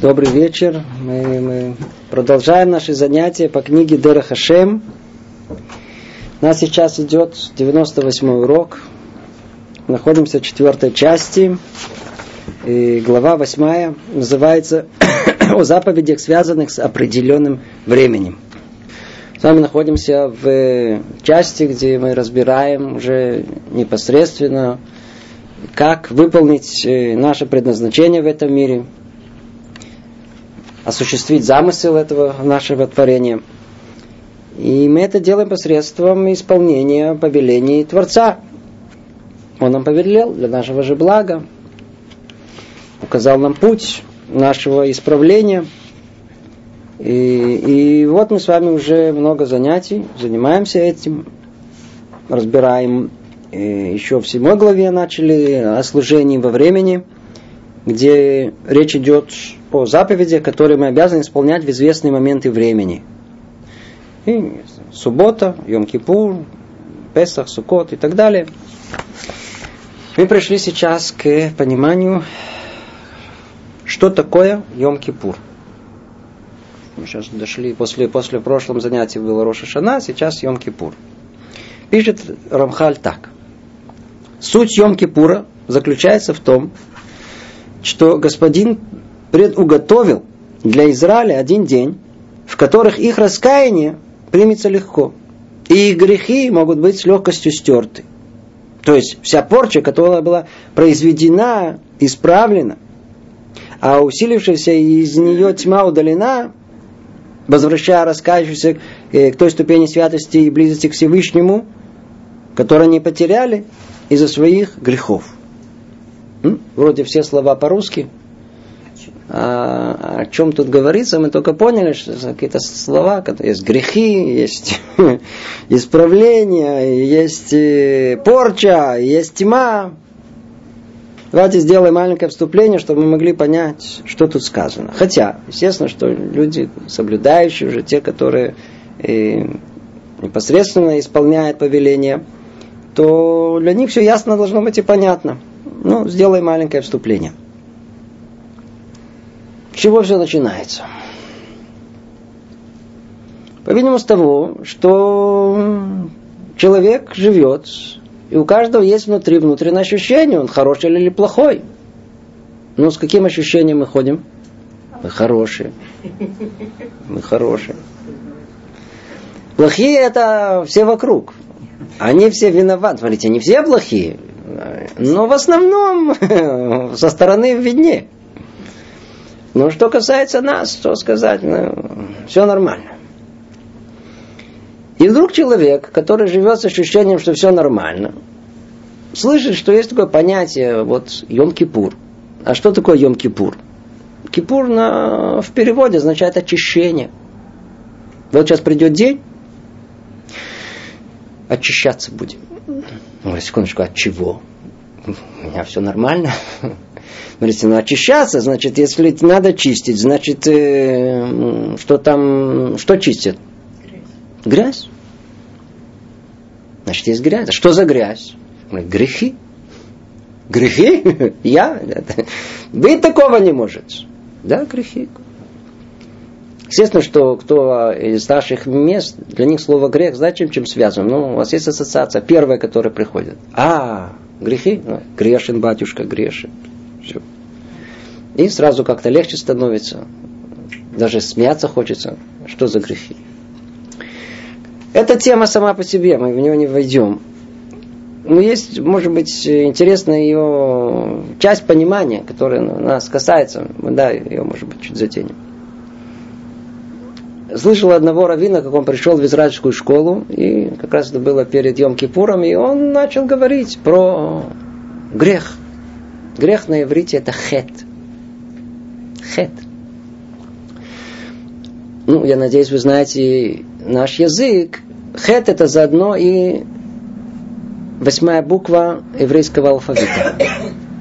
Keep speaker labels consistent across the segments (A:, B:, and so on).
A: Добрый вечер. Мы, мы продолжаем наши занятия по книге Дера Хашем. У нас сейчас идет 98 урок. Находимся в четвертой части. И глава 8 называется о заповедях, связанных с определенным временем. С вами находимся в части, где мы разбираем уже непосредственно, как выполнить э, наше предназначение в этом мире – осуществить замысел этого нашего творения. И мы это делаем посредством исполнения повелений Творца. Он нам повелел для нашего же блага, указал нам путь нашего исправления. И, и вот мы с вами уже много занятий, занимаемся этим, разбираем и еще в седьмой главе начали о служении во времени, где речь идет по заповеди, которые мы обязаны исполнять в известные моменты времени. И суббота, Йом-Кипур, Песах, Сукот и так далее. Мы пришли сейчас к пониманию, что такое Йом-Кипур. Мы сейчас дошли, после, после прошлом занятия было Роша Шана, сейчас Йом-Кипур. Пишет Рамхаль так. Суть Йом-Кипура заключается в том, что господин предуготовил для Израиля один день, в которых их раскаяние примется легко. И их грехи могут быть с легкостью стерты. То есть вся порча, которая была произведена, исправлена, а усилившаяся из нее тьма удалена, возвращая раскаявшихся э, к той ступени святости и близости к Всевышнему, которые они потеряли из-за своих грехов. Вроде все слова по-русски, а, о чем тут говорится, мы только поняли, что какие-то слова, есть грехи, есть исправление, есть э, порча, есть тьма. Давайте сделаем маленькое вступление, чтобы мы могли понять, что тут сказано. Хотя, естественно, что люди, соблюдающие уже, те, которые э, непосредственно исполняют повеление, то для них все ясно должно быть и понятно. Ну, сделаем маленькое вступление чего все начинается? По-видимому, с того, что человек живет, и у каждого есть внутри внутреннее ощущение, он хороший или плохой. Ну, с каким ощущением мы ходим? Мы хорошие. Мы хорошие. Плохие это все вокруг. Они все виноваты. Смотрите, не все плохие, но в основном со стороны виднее. Но что касается нас, что сказать, ну, все нормально. И вдруг человек, который живет с ощущением, что все нормально, слышит, что есть такое понятие, вот, Йом-Кипур. А что такое Йом-Кипур? Кипур на, в переводе означает очищение. Вот сейчас придет день, очищаться будем. Ну, секундочку, от чего? У меня все нормально. Смотрите, ну очищаться, значит, если надо чистить, значит, э, что там, что чистят? Грязь. грязь. Значит, есть грязь. А что за грязь? Грехи. Грехи? Я? Быть такого не может. Да, грехи. Естественно, что кто из наших мест, для них слово грех, знаете, чем, чем связано? Ну, у вас есть ассоциация, первая, которая приходит. А, грехи? Ну, грешен, батюшка, грешен. Все. И сразу как-то легче становится. Даже смеяться хочется. Что за грехи? Эта тема сама по себе, мы в нее не войдем. Но есть, может быть, интересная ее часть понимания, которая нас касается. Мы, да, ее, может быть, чуть затянем. Слышал одного равина, как он пришел в израильскую школу, и как раз это было перед Йом Кипуром, и он начал говорить про грех – Грех на иврите это хет. Хет. Ну, я надеюсь, вы знаете наш язык. Хет это заодно и восьмая буква еврейского алфавита.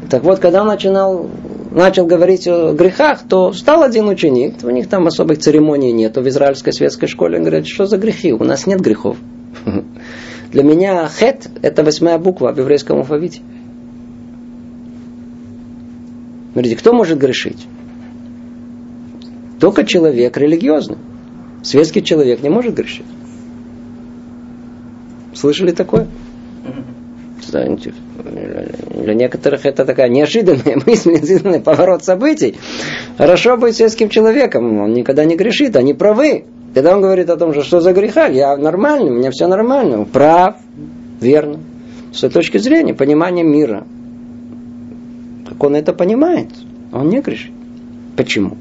A: Так вот, когда он начинал, начал говорить о грехах, то встал один ученик, у них там особых церемоний нет в израильской светской школе, он говорит, что за грехи, у нас нет грехов. Для меня хет – это восьмая буква в еврейском алфавите. Смотрите, кто может грешить? Только человек религиозный. Светский человек не может грешить. Слышали такое? Для некоторых это такая неожиданная мысль, неожиданный поворот событий. Хорошо быть светским человеком, он никогда не грешит, они правы. Когда он говорит о том, что что за греха, я нормальный, у меня все нормально, прав, верно. С этой точки зрения, понимания мира. Как он это понимает, он не грешит. Почему?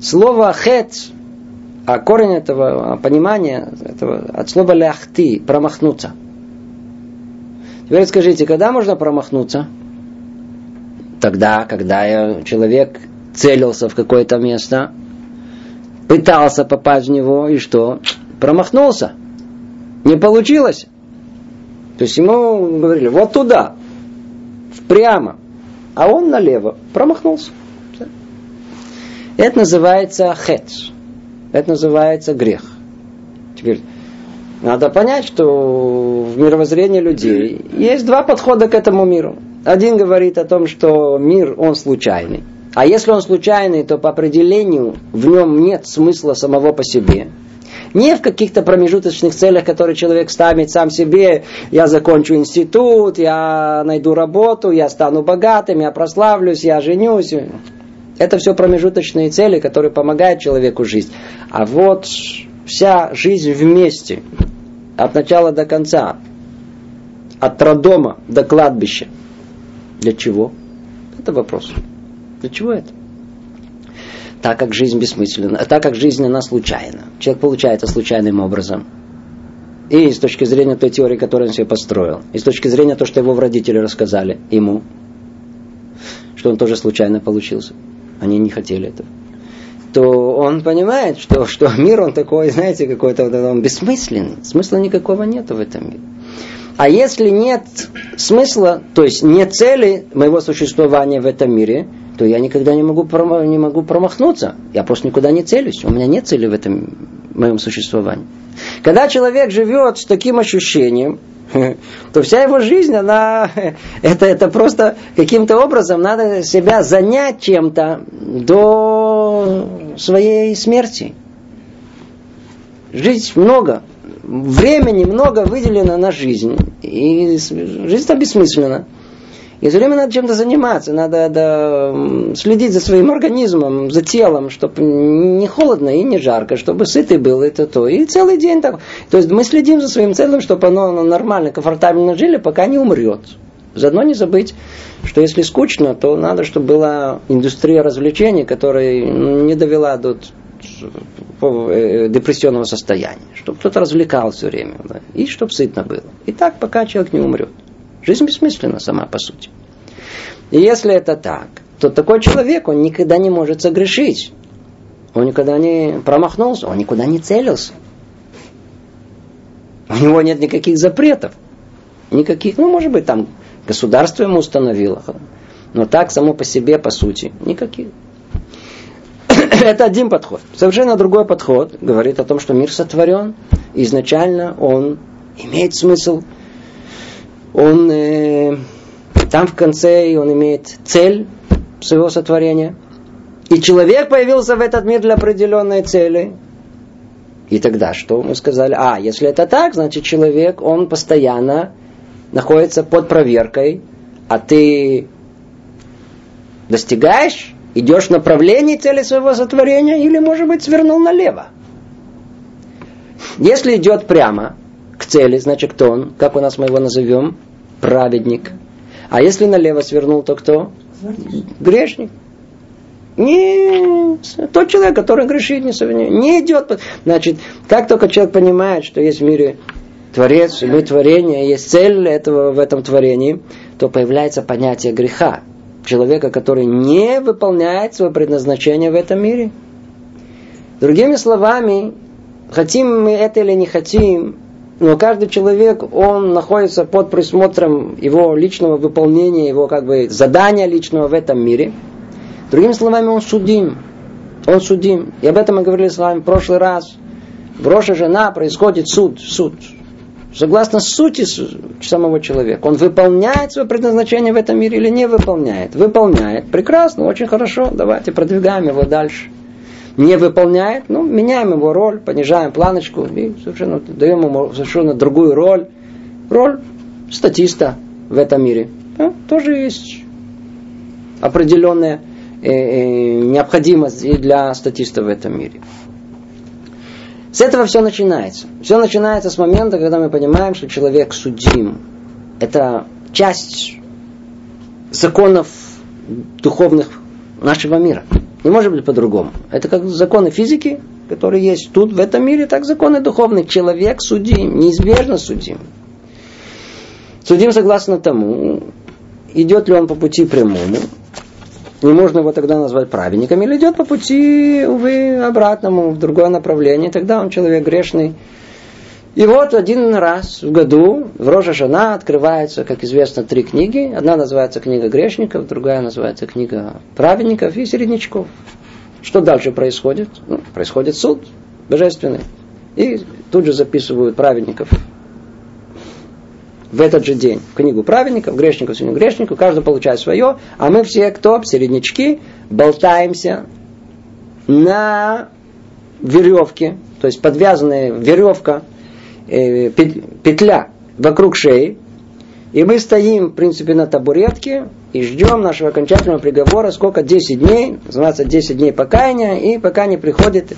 A: Слово хет, а корень этого понимания, этого, от слова ляхты, промахнуться. Теперь скажите, когда можно промахнуться? Тогда, когда человек целился в какое-то место, пытался попасть в него, и что? Промахнулся. Не получилось. То есть ему говорили, вот туда, прямо, а он налево промахнулся. Это называется хец. Это называется грех. Теперь надо понять, что в мировоззрении людей есть два подхода к этому миру. Один говорит о том, что мир, он случайный. А если он случайный, то по определению в нем нет смысла самого по себе. Не в каких-то промежуточных целях, которые человек ставит сам себе. Я закончу институт, я найду работу, я стану богатым, я прославлюсь, я женюсь. Это все промежуточные цели, которые помогают человеку жить. А вот вся жизнь вместе, от начала до конца, от роддома до кладбища. Для чего? Это вопрос. Для чего это? Так как жизнь бессмысленна, так как жизнь она случайна. Человек получается случайным образом. И с точки зрения той теории, которую он себе построил, и с точки зрения того, что его родители рассказали ему, что он тоже случайно получился. Они не хотели этого то он понимает, что, что мир он такой, знаете, какой-то он бессмысленный. Смысла никакого нет в этом мире. А если нет смысла, то есть нет цели моего существования в этом мире, то я никогда не могу, не могу промахнуться. Я просто никуда не целюсь. У меня нет цели в этом моем существовании. Когда человек живет с таким ощущением, то вся его жизнь, она, это, это просто каким-то образом надо себя занять чем-то до своей смерти. Жить много, времени много выделено на жизнь, и жизнь-то бессмысленна. И все время надо чем-то заниматься, надо да, следить за своим организмом, за телом, чтобы не холодно и не жарко, чтобы сытый был, это то. И целый день так. То есть мы следим за своим целым, чтобы оно нормально, комфортабельно жили, пока не умрет. Заодно не забыть, что если скучно, то надо, чтобы была индустрия развлечений, которая не довела до э, депрессионного состояния, чтобы кто-то развлекал все время, да, и чтобы сытно было. И так, пока человек не умрет. Жизнь бессмысленна сама по сути. И если это так, то такой человек, он никогда не может согрешить. Он никогда не промахнулся, он никуда не целился. У него нет никаких запретов. Никаких, ну, может быть, там государство ему установило. Но так само по себе, по сути, никаких. Это один подход. Совершенно другой подход говорит о том, что мир сотворен. Изначально он имеет смысл он э, там в конце он имеет цель своего сотворения. И человек появился в этот мир для определенной цели. И тогда что мы сказали? А, если это так, значит человек, он постоянно находится под проверкой, а ты достигаешь, идешь в направлении цели своего сотворения, или, может быть, свернул налево. Если идет прямо, к цели, значит кто он? Как у нас мы его назовем? Праведник. А если налево свернул, то кто? Грешник. Не тот человек, который грешит, не, не идет. Значит, как только человек понимает, что есть в мире Творец, мы творение, есть цель этого в этом творении, то появляется понятие греха. Человека, который не выполняет свое предназначение в этом мире. Другими словами, хотим мы это или не хотим, но каждый человек, он находится под присмотром его личного выполнения, его как бы задания личного в этом мире. Другими словами, он судим. Он судим. И об этом мы говорили с вами в прошлый раз. В Роша жена происходит суд, суд. Согласно сути самого человека. Он выполняет свое предназначение в этом мире или не выполняет? Выполняет. Прекрасно, очень хорошо. Давайте продвигаем его дальше. Не выполняет, ну, меняем его роль, понижаем планочку и совершенно даем ему совершенно другую роль. Роль статиста в этом мире. Да, тоже есть определенная э, э, необходимость и для статиста в этом мире. С этого все начинается. Все начинается с момента, когда мы понимаем, что человек судим. Это часть законов духовных нашего мира. Не может быть по-другому. Это как законы физики, которые есть тут, в этом мире, так законы духовные. Человек судим, неизбежно судим. Судим согласно тому, идет ли он по пути прямому, не можно его тогда назвать праведником, или идет по пути, увы, обратному, в другое направление, тогда он человек грешный. И вот один раз в году в Рожа Жана открывается, как известно, три книги. Одна называется книга грешников, другая называется книга праведников и середнячков. Что дальше происходит? Ну, происходит суд божественный. И тут же записывают праведников в этот же день в книгу праведников, грешников, сегодня грешников, каждый получает свое, а мы все, кто, середнячки, болтаемся на веревке, то есть подвязанная веревка, э, петля вокруг шеи, и мы стоим, в принципе, на табуретке и ждем нашего окончательного приговора, сколько? 10 дней, называется 10 дней покаяния, и пока не приходит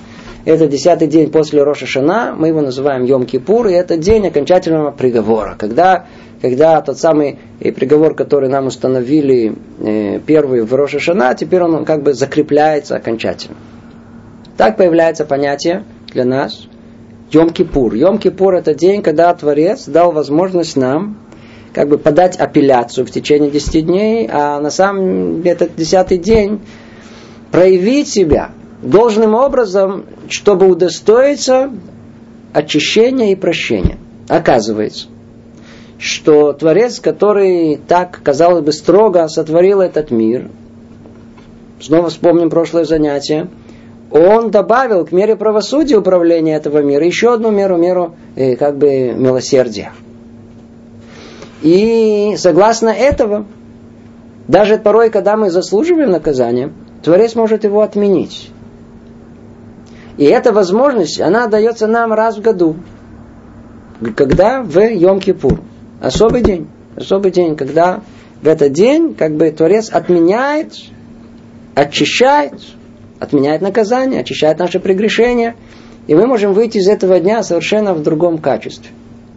A: это десятый день после Роша Шана, мы его называем Йом-Кипур, и это день окончательного приговора, когда, когда тот самый э, приговор, который нам установили э, первый в Роша Шана, теперь он как бы закрепляется окончательно. Так появляется понятие для нас Йом-Кипур. Йом-Кипур это день, когда Творец дал возможность нам как бы подать апелляцию в течение 10 дней, а на самом деле этот десятый день проявить себя – должным образом, чтобы удостоиться очищения и прощения. Оказывается, что Творец, который так, казалось бы, строго сотворил этот мир, снова вспомним прошлое занятие, он добавил к мере правосудия управления этого мира еще одну меру, меру э, как бы милосердия. И согласно этого, даже порой, когда мы заслуживаем наказания, Творец может его отменить. И эта возможность, она дается нам раз в году. Когда в Йом-Кипур. Особый день. Особый день, когда в этот день как бы Творец отменяет, очищает, отменяет наказание, очищает наши прегрешения. И мы можем выйти из этого дня совершенно в другом качестве.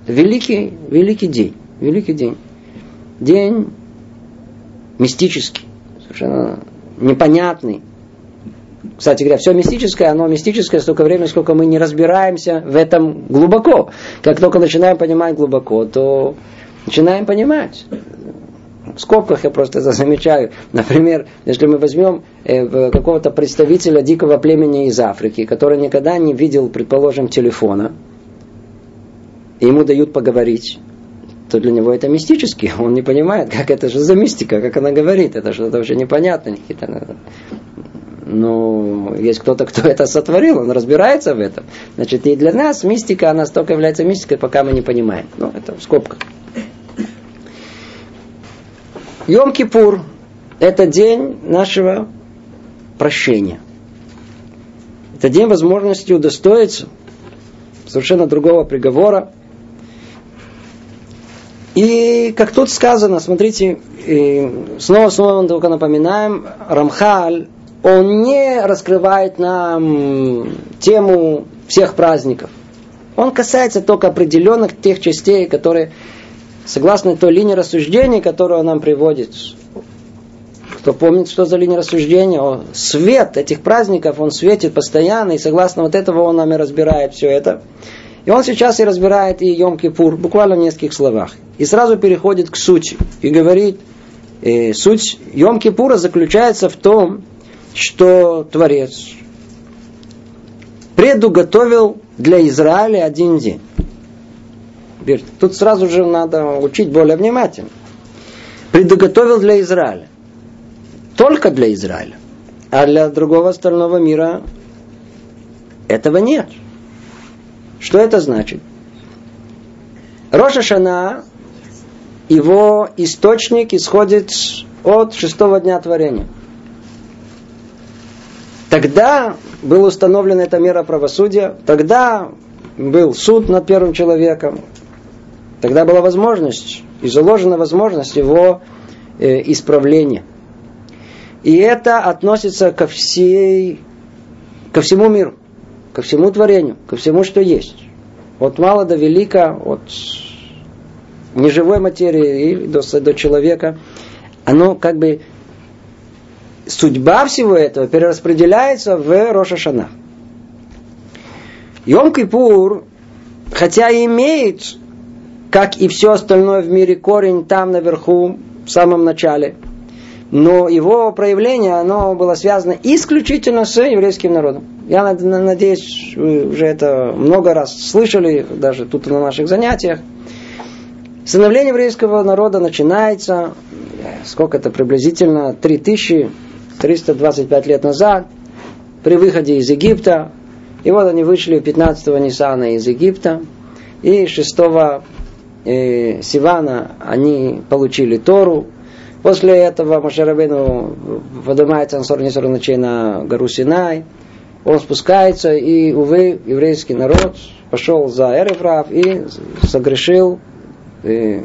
A: Великий, великий день. Великий день. День мистический, совершенно непонятный, кстати говоря, все мистическое, оно мистическое столько времени, сколько мы не разбираемся в этом глубоко. Как только начинаем понимать глубоко, то начинаем понимать. В скобках я просто это замечаю. Например, если мы возьмем э, какого-то представителя дикого племени из Африки, который никогда не видел, предположим, телефона, и ему дают поговорить, то для него это мистически. Он не понимает, как это же за мистика, как она говорит. Это что-то вообще непонятно ну, есть кто-то, кто это сотворил, он разбирается в этом. Значит, и для нас мистика, она столько является мистикой, пока мы не понимаем. Ну, это в скобках. Йом-Кипур – это день нашего прощения. Это день возможности удостоиться совершенно другого приговора. И как тут сказано, смотрите, снова-снова только напоминаем, Рамхаль он не раскрывает нам тему всех праздников. Он касается только определенных тех частей, которые, согласно той линии рассуждения, которую он нам приводит, кто помнит, что за линия рассуждения, о, свет этих праздников, он светит постоянно, и согласно вот этого он нам и разбирает все это. И он сейчас и разбирает и Йом-Кипур, буквально в нескольких словах. И сразу переходит к сути. И говорит, э, суть Йом-Кипура заключается в том, что Творец предуготовил для Израиля один день. Тут сразу же надо учить более внимательно. Предуготовил для Израиля. Только для Израиля. А для другого остального мира этого нет. Что это значит? Роша Шана, его источник исходит от шестого дня творения – Тогда была установлена эта мера правосудия, тогда был суд над первым человеком, тогда была возможность, и заложена возможность его э, исправления. И это относится ко всей, ко всему миру, ко всему творению, ко всему, что есть. От мала до велика, от неживой материи и до, до человека, оно как бы судьба всего этого перераспределяется в Рошашана. Йом-Кипур, хотя и имеет, как и все остальное в мире, корень там наверху, в самом начале, но его проявление, оно было связано исключительно с еврейским народом. Я надеюсь, вы уже это много раз слышали, даже тут на наших занятиях. Становление еврейского народа начинается, сколько это приблизительно, 3325 лет назад, при выходе из Египта. И вот они вышли 15-го Ниссана из Египта. И 6-го э, Сивана они получили Тору. После этого Машарабейну поднимается на 40 ночей на гору Синай. Он спускается, и, увы, еврейский народ пошел за Эрефрав и согрешил э,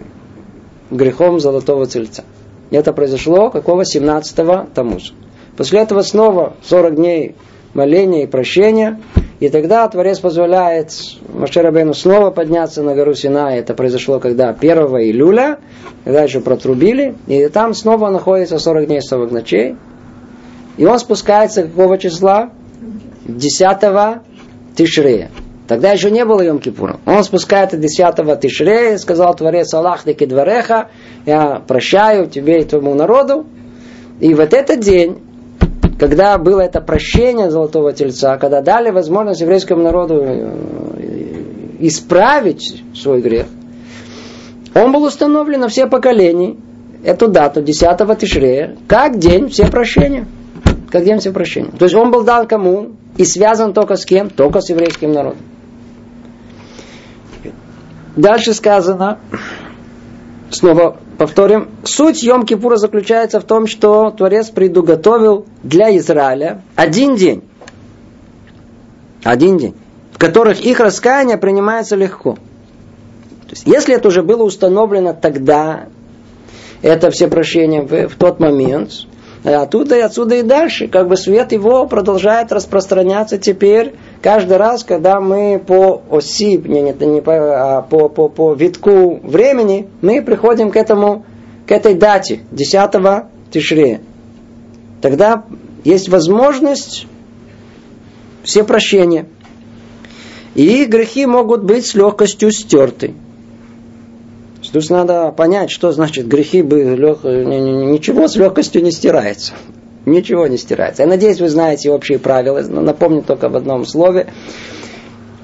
A: грехом золотого тельца. Это произошло какого 17-го Тамуза. После этого снова 40 дней моления и прощения. И тогда Творец позволяет Машерабейну снова подняться на гору Сина. Это произошло когда 1 июля, когда еще протрубили. И там снова находится 40 дней 40 ночей. И он спускается какого числа? 10 Тишрея. Тогда еще не было Йом Кипура. Он спускается 10 Тишрея, сказал Творец Аллах двореха, я прощаю тебе и твоему народу. И вот этот день, когда было это прощение Золотого Тельца, когда дали возможность еврейскому народу э, исправить свой грех, он был установлен на все поколения, эту дату, 10 Тишрея, как день все прощения. Как день все прощения. То есть он был дан кому? И связан только с кем? Только с еврейским народом. Дальше сказано, снова повторим, суть Йом-Кипура заключается в том, что Творец предуготовил для Израиля один день. Один день. В которых их раскаяние принимается легко. То есть, если это уже было установлено тогда, это все прощения в, в тот момент, а оттуда и отсюда и дальше, как бы свет его продолжает распространяться теперь каждый раз, когда мы по оси, не, не, не по, а по, по, по витку времени, мы приходим к этому, к этой дате, 10 Тишрея. Тогда есть возможность все прощения. И грехи могут быть с легкостью стерты. Тут надо понять, что значит грехи бы лег... ничего с легкостью не стирается. Ничего не стирается. Я надеюсь, вы знаете общие правила. Напомню только в одном слове.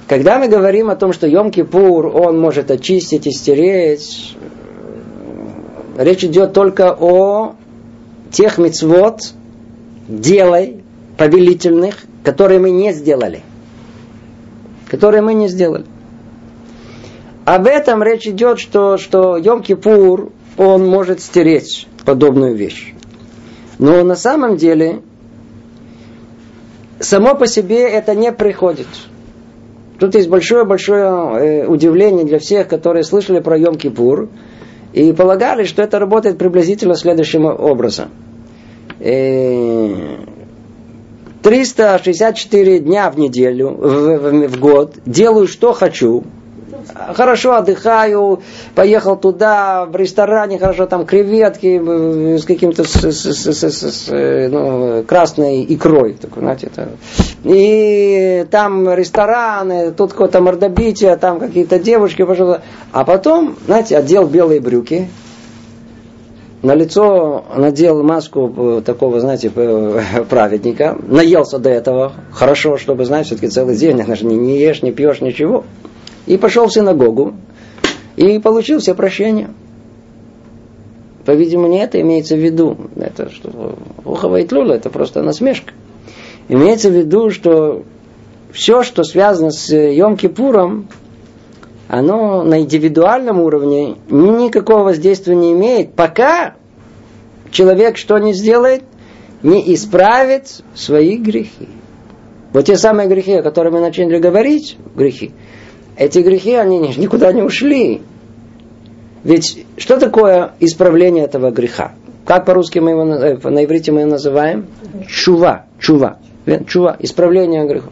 A: Когда мы говорим о том, что Йом-Кипур, он может очистить и стереть, речь идет только о тех мецвод, делай, повелительных, которые мы не сделали. Которые мы не сделали. Об этом речь идет, что, что Йом-Кипур, он может стереть подобную вещь. Но на самом деле, само по себе это не приходит. Тут есть большое-большое э, удивление для всех, которые слышали про Йом-Кипур и полагали, что это работает приблизительно следующим образом. 364 э, дня в неделю, в, в, в год, делаю, что хочу, хорошо отдыхаю, поехал туда, в ресторане, хорошо, там креветки э, с каким-то с, с, с, с, с, э, ну, красной икрой. Такой, знаете, это. И там рестораны, тут какое-то мордобитие, там какие-то девушки, пожалуйста. А потом, знаете, одел белые брюки, на лицо надел маску э, такого, знаете, праведника, наелся до этого, хорошо, чтобы, знаете, все-таки целый день, не, не ешь, не пьешь, ничего. И пошел в синагогу и получил все прощения. По-видимому, не это имеется в виду. Это что Ухова и Тлула, это просто насмешка. Имеется в виду, что все, что связано с Йом-Кипуром, оно на индивидуальном уровне никакого воздействия не имеет, пока человек что не сделает, не исправит свои грехи. Вот те самые грехи, о которых мы начали говорить, грехи, эти грехи, они никуда не ушли. Ведь что такое исправление этого греха? Как по-русски мы его, э, на иврите мы его называем? Чува, чува. Чува, исправление греха.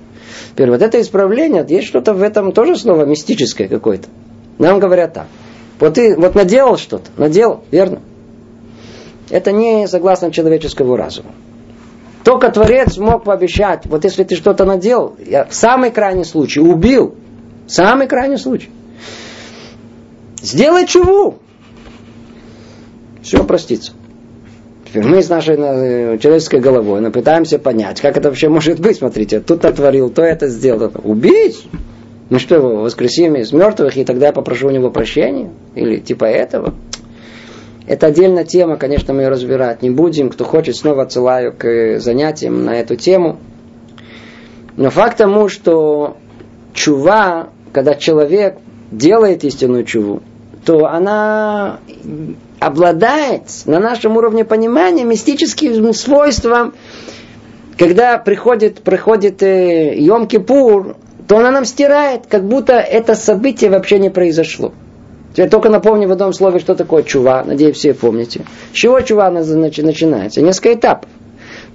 A: Теперь вот это исправление, есть что-то в этом тоже слово мистическое какое-то. Нам говорят так. Вот ты вот наделал что-то, наделал, верно? Это не согласно человеческому разуму. Только Творец мог пообещать, вот если ты что-то наделал, я в самый крайний случай убил, самый крайний случай, сделай чуву. Все простится. Теперь мы с нашей э, человеческой головой мы пытаемся понять, как это вообще может быть. Смотрите, тут натворил, то это сделал. Убить? Ну что его, воскресим из мертвых, и тогда я попрошу у него прощения? Или типа этого? Это отдельная тема, конечно, мы ее разбирать не будем. Кто хочет, снова отсылаю к занятиям на эту тему. Но факт тому, что чува, когда человек делает истинную чуву, то она обладает на нашем уровне понимания мистическим свойством, когда приходит, приходит э, Йом-Кипур, то она нам стирает, как будто это событие вообще не произошло. Теперь только напомню в одном слове, что такое чува. Надеюсь, все помните. С чего чува начинается? Несколько этапов.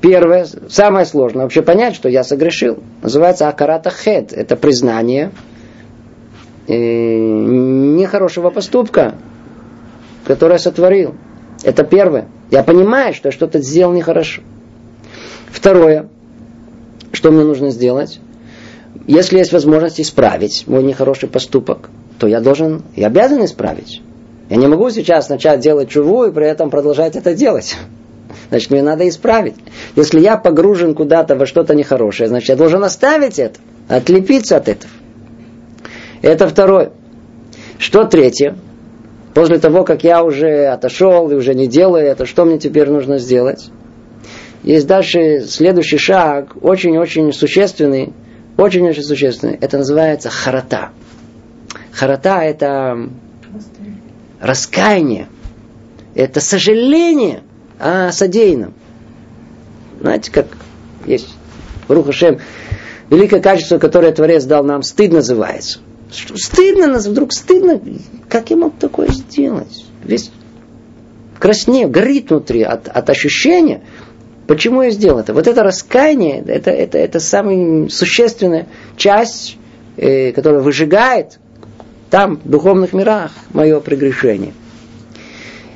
A: Первое, самое сложное, вообще понять, что я согрешил. Называется акарата хед. Это признание нехорошего поступка, который я сотворил. Это первое. Я понимаю, что я что-то сделал нехорошо. Второе, что мне нужно сделать? Если есть возможность исправить мой нехороший поступок, то я должен, я обязан исправить. Я не могу сейчас начать делать чуву и при этом продолжать это делать. Значит, мне надо исправить. Если я погружен куда-то во что-то нехорошее, значит, я должен оставить это, отлепиться от этого. Это второе. Что третье? После того, как я уже отошел и уже не делаю это, что мне теперь нужно сделать? Есть дальше следующий шаг, очень-очень существенный, очень-очень существенный. Это называется харата. Харата – это раскаяние, это сожаление о содеянном. Знаете, как есть Рухашем, великое качество, которое Творец дал нам, стыд называется. Что, стыдно нас, вдруг стыдно, как я мог такое сделать? Весь краснеет, горит внутри от, от ощущения, почему я сделал это. Вот это раскаяние, это, это, это самая существенная часть, э, которая выжигает там, в духовных мирах, мое прегрешение.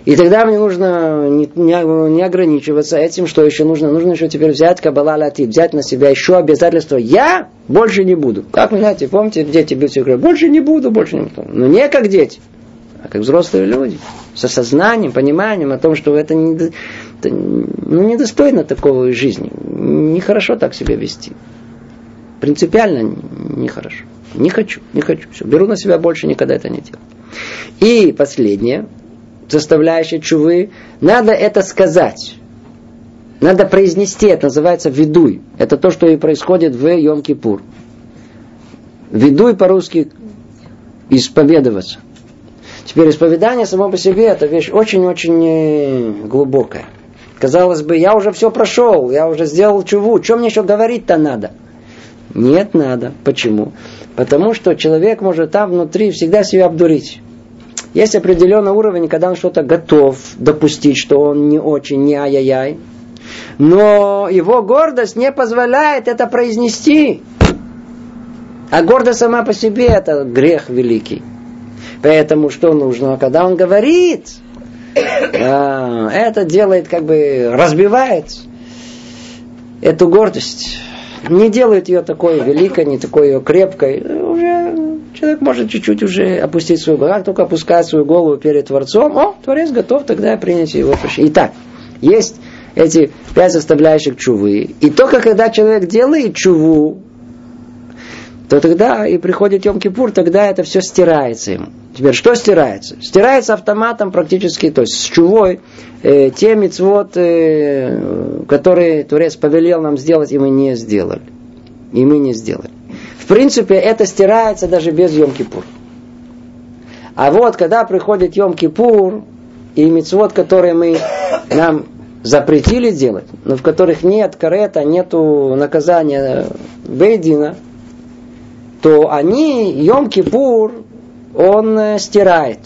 A: И тогда мне нужно не, не, не ограничиваться этим, что еще нужно. Нужно еще теперь взять кабала латит, взять на себя еще обязательство. Я больше не буду. Как вы знаете, помните, дети бьются говорят, больше не буду, больше не буду. Но не как дети, а как взрослые люди. Со сознанием, пониманием о том, что это, не, это ну, недостойно такого жизни. Нехорошо так себя вести. Принципиально нехорошо. Не хочу, не хочу. Все, беру на себя больше, никогда это не делаю. И последнее, составляющая чувы, надо это сказать. Надо произнести, это называется видуй. Это то, что и происходит в Йом-Кипур. Видуй по-русски исповедоваться. Теперь исповедание само по себе это вещь очень-очень э, глубокая. Казалось бы, я уже все прошел, я уже сделал чуву, что мне еще говорить-то надо? Нет, надо. Почему? Потому что человек может там внутри всегда себя обдурить. Есть определенный уровень, когда он что-то готов допустить, что он не очень, не ай-яй-яй. Но его гордость не позволяет это произнести. А гордость сама по себе это грех великий. Поэтому что нужно? Когда он говорит, а, это делает, как бы разбивает эту гордость не делает ее такой великой, не такой ее крепкой, человек может чуть-чуть уже опустить свою голову. Только опускает свою голову перед Творцом, о, Творец готов тогда принять его прощение. Итак, есть эти пять составляющих чувы. И только когда человек делает чуву, то тогда и приходит Йом-Кипур, тогда это все стирается ему. Теперь что стирается? Стирается автоматом практически, то есть с чувой, э, те мецвод, э, которые Турец повелел нам сделать, и мы не сделали. И мы не сделали. Принципе, это стирается даже без Йом-Кипур. А вот, когда приходит Йом-Кипур, и мецвод, которые мы нам запретили делать, но в которых нет карета, нету наказания Бейдина, то они, Йом-Кипур, он э, стирает.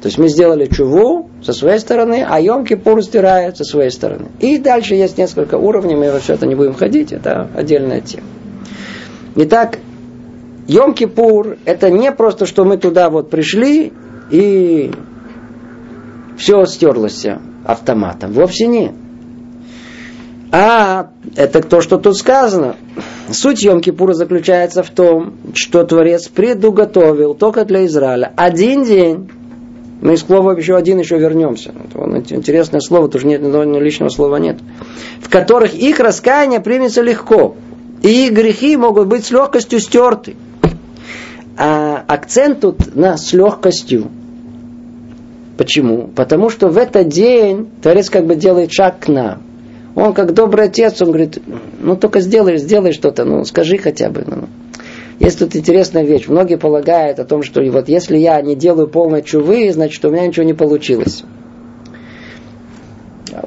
A: То есть мы сделали чуву со своей стороны, а Йом-Кипур стирает со своей стороны. И дальше есть несколько уровней, мы во все это не будем ходить, это отдельная тема. Итак, Йом-Кипур это не просто, что мы туда вот пришли и все стерлось автоматом. Вовсе нет. А это то, что тут сказано. Суть Йом-Кипура заключается в том, что Творец предуготовил только для Израиля один день. Мы из слова еще один еще вернемся. Это интересное слово, тоже нет ни личного слова нет. В которых их раскаяние примется легко. И их грехи могут быть с легкостью стерты. А акцент тут на с легкостью. Почему? Потому что в этот день Творец как бы делает шаг к нам. Он как добрый отец, он говорит, ну только сделай, сделай что-то, ну скажи хотя бы. Ну. Есть тут интересная вещь. Многие полагают о том, что вот если я не делаю полной чувы, значит у меня ничего не получилось.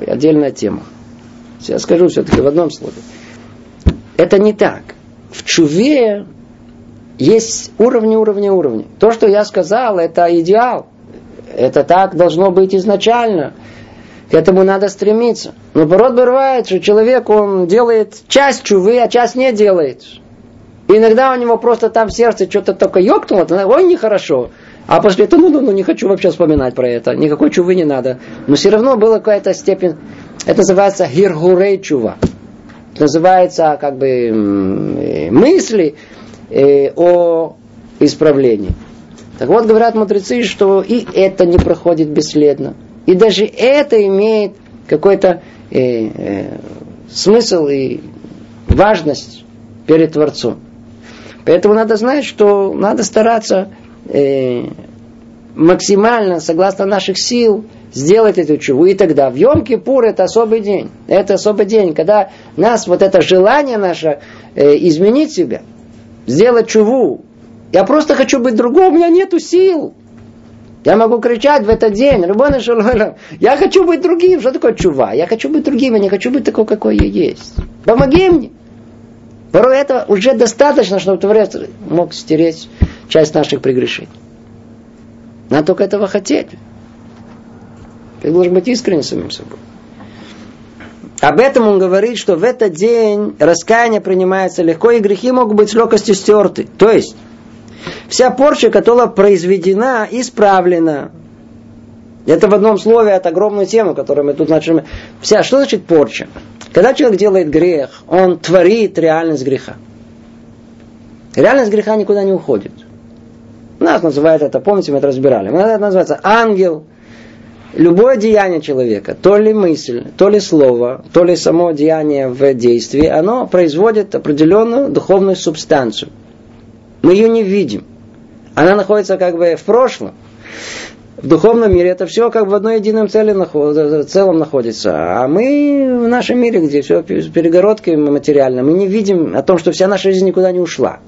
A: Отдельная тема. Я скажу все-таки в одном слове. Это не так. В чуве есть уровни, уровни, уровни. То, что я сказал, это идеал. Это так должно быть изначально. К этому надо стремиться. Но порой бывает, что человек, он делает часть чувы, а часть не делает. Иногда у него просто там в сердце что-то только ёкнуло, ой, нехорошо. А после этого, ну, ну, ну, не хочу вообще вспоминать про это. Никакой чувы не надо. Но все равно была какая-то степень, это называется гиргурей чува. Это называется как бы мысли э, о исправлении. Так вот, говорят мудрецы, что и это не проходит бесследно. И даже это имеет какой-то э, э, смысл и важность перед Творцом. Поэтому надо знать, что надо стараться э, максимально, согласно наших сил, сделать эту чуву. И тогда в Йом-Кипур это особый день. Это особый день, когда нас вот это желание наше э, изменить себя, сделать чуву. Я просто хочу быть другом, у меня нету сил. Я могу кричать в этот день, Рабона Шалола, я хочу быть другим. Что такое чува? Я хочу быть другим, я не хочу быть такой, какой я есть. Помоги мне. Порой этого уже достаточно, чтобы Творец мог стереть часть наших прегрешений. Надо только этого хотеть. Ты должен быть искренним самим собой. Об этом он говорит, что в этот день раскаяние принимается легко, и грехи могут быть с легкостью стерты. То есть, Вся порча, которая произведена, исправлена. Это в одном слове, это огромную тему, которую мы тут начнем. Вся, что значит порча? Когда человек делает грех, он творит реальность греха. Реальность греха никуда не уходит. Нас называют это, помните, мы это разбирали. Это называется ангел. Любое деяние человека, то ли мысль, то ли слово, то ли само деяние в действии, оно производит определенную духовную субстанцию. Мы ее не видим. Она находится как бы в прошлом. В духовном мире это все как в одной едином цели, целом находится. А мы в нашем мире, где все перегородки материально, мы не видим о том, что вся наша жизнь никуда не ушла.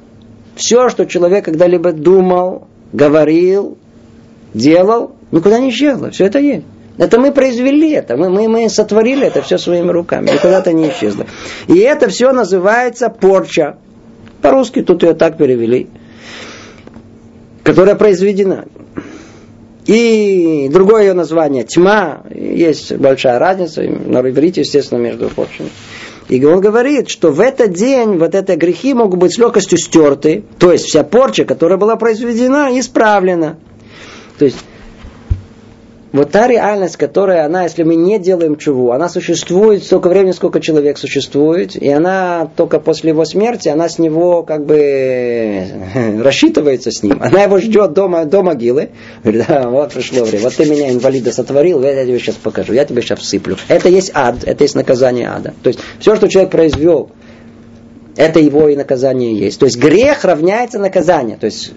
A: Все, что человек когда-либо думал, говорил, делал, никуда не исчезло. Все это есть. Это мы произвели это, мы, мы, мы сотворили это все своими руками, никуда-то не исчезло. И это все называется порча. По-русски тут ее так перевели. Которая произведена. И другое ее название тьма. Есть большая разница на иврите, естественно, между прочим. И он говорит, что в этот день вот эти грехи могут быть с легкостью стерты. То есть вся порча, которая была произведена, исправлена. То есть вот та реальность, которая она, если мы не делаем чуву, она существует столько времени, сколько человек существует, и она только после его смерти, она с него как бы рассчитывается с ним. Она его ждет дома, до могилы. Говорит, да, вот пришло время, вот ты меня инвалида сотворил, я тебе сейчас покажу, я тебе сейчас всыплю. Это есть ад, это есть наказание ада. То есть все, что человек произвел, это его и наказание есть. То есть грех равняется наказанию. То есть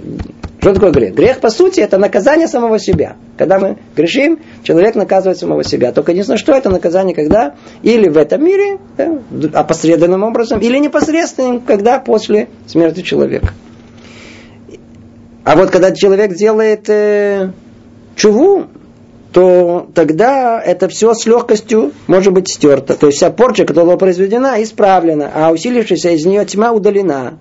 A: что такое грех? Грех, по сути, это наказание самого себя. Когда мы грешим, человек наказывает самого себя. Только не знаю, что это наказание, когда или в этом мире, да, опосредованным образом, или непосредственным, когда после смерти человека. А вот когда человек делает э, чуву, то тогда это все с легкостью может быть стерто. То есть вся порча, которая была произведена, исправлена, а усилившаяся из нее тьма удалена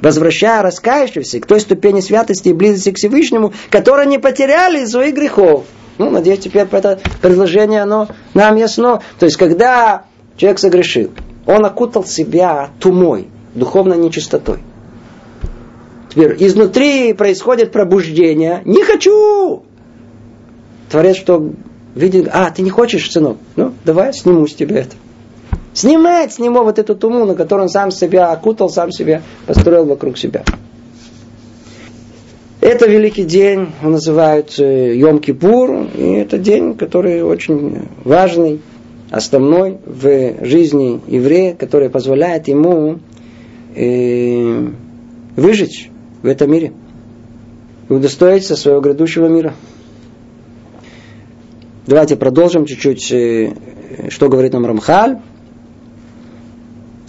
A: возвращая раскаявшихся к той ступени святости и близости к Всевышнему, которые не потеряли своих грехов. Ну, надеюсь, теперь это предложение, оно нам ясно. То есть, когда человек согрешил, он окутал себя тумой, духовной нечистотой. Теперь изнутри происходит пробуждение. Не хочу! Творец что видит, а, ты не хочешь, сынок? Ну, давай сниму с тебя это. Снимает с него вот эту туму, на которую он сам себя окутал, сам себя построил вокруг себя. Это великий день, он называют Йом-Кипур, и это день, который очень важный, основной в жизни еврея, который позволяет ему э, выжить в этом мире и удостоиться своего грядущего мира. Давайте продолжим чуть-чуть, э, что говорит нам Рамхаль.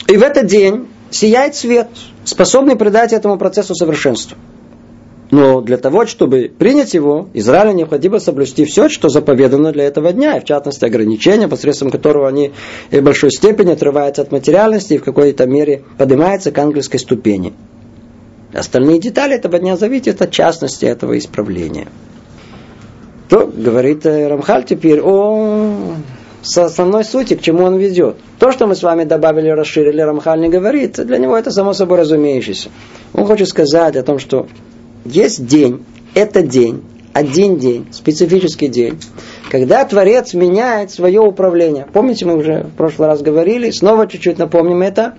A: И в этот день сияет свет, способный придать этому процессу совершенства. Но для того, чтобы принять его, Израилю необходимо соблюсти все, что заповедано для этого дня, и в частности ограничения, посредством которого они в большой степени отрываются от материальности и в какой-то мере поднимаются к ангельской ступени. Остальные детали этого дня зависят от частности этого исправления. То говорит э, Рамхаль теперь о с основной сути, к чему он ведет. То, что мы с вами добавили, расширили, Рамхаль не говорит, для него это само собой разумеющееся. Он хочет сказать о том, что есть день, это день, один день, специфический день, когда Творец меняет свое управление. Помните, мы уже в прошлый раз говорили, снова чуть-чуть напомним это.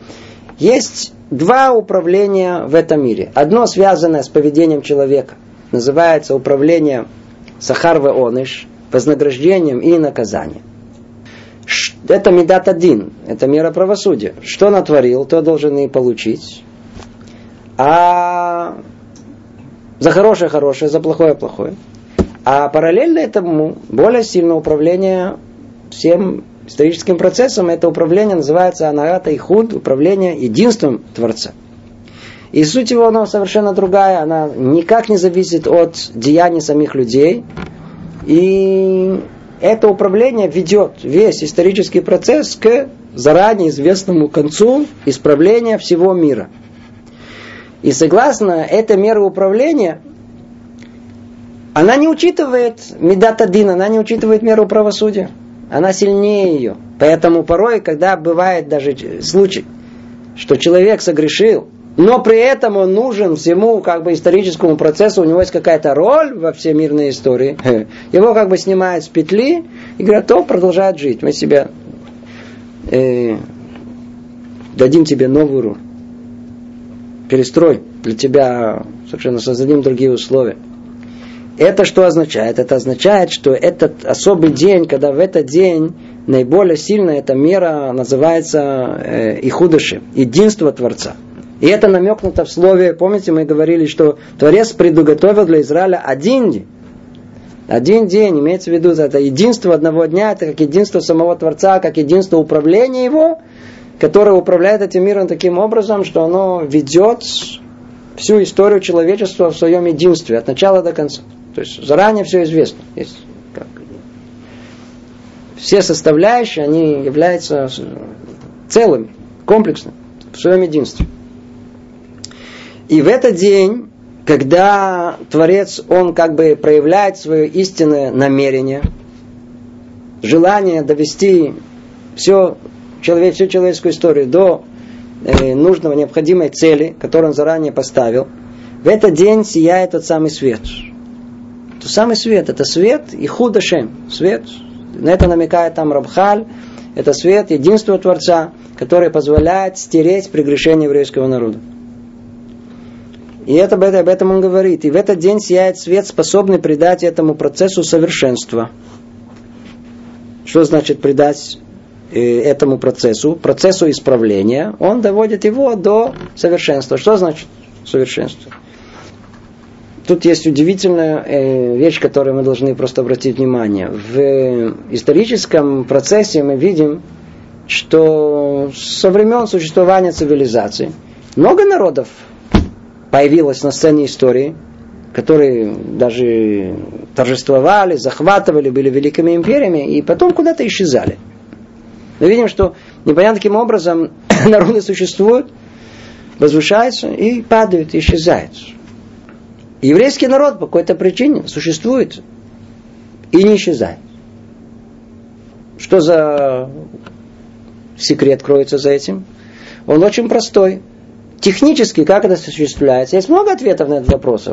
A: Есть два управления в этом мире. Одно связанное с поведением человека, называется управление Сахарве Оныш, вознаграждением и наказанием. Это медат один, это мера правосудия. Что натворил, то должен и получить. А за хорошее хорошее, за плохое плохое. А параллельно этому более сильное управление всем историческим процессом, это управление называется анарата и худ, управление единством Творца. И суть его, она совершенно другая, она никак не зависит от деяний самих людей. И это управление ведет весь исторический процесс к заранее известному концу исправления всего мира – и согласно этой меры управления, она не учитывает медатадин, она не учитывает меру правосудия. Она сильнее ее. Поэтому порой, когда бывает даже случай, что человек согрешил, но при этом он нужен всему как бы историческому процессу, у него есть какая-то роль во всей мирной истории, его как бы снимают с петли и говорят, то продолжает жить, мы себя э, дадим тебе новую роль перестрой для тебя, совершенно создадим другие условия. Это что означает? Это означает, что этот особый день, когда в этот день наиболее сильная эта мера называется э, Ихудыши, единство Творца. И это намекнуто в слове, помните, мы говорили, что Творец предуготовил для Израиля один день. Один день, имеется в виду, это единство одного дня, это как единство самого Творца, как единство управления его, которое управляет этим миром таким образом, что оно ведет всю историю человечества в своем единстве, от начала до конца. То есть заранее все известно. Все составляющие, они являются целыми, комплексными, в своем единстве. И в этот день, когда Творец, он как бы проявляет свое истинное намерение, желание довести все человек, всю человеческую историю до э, нужного, необходимой цели, которую он заранее поставил, в этот день сияет тот самый свет. Тот самый свет, это свет и худошем, свет. На это намекает там Рабхаль, это свет единства Творца, который позволяет стереть прегрешение еврейского народа. И это, об этом он говорит. И в этот день сияет свет, способный придать этому процессу совершенства. Что значит придать Э, этому процессу, процессу исправления, он доводит его до совершенства. Что значит совершенство? Тут есть удивительная э, вещь, которую мы должны просто обратить внимание. В историческом процессе мы видим, что со времен существования цивилизации много народов появилось на сцене истории, которые даже торжествовали, захватывали, были великими империями, и потом куда-то исчезали. Мы видим, что непонятно каким образом народы существуют, возвышаются и падают, исчезают. Еврейский народ по какой-то причине существует и не исчезает. Что за секрет кроется за этим? Он очень простой. Технически, как это осуществляется? Есть много ответов на этот вопрос,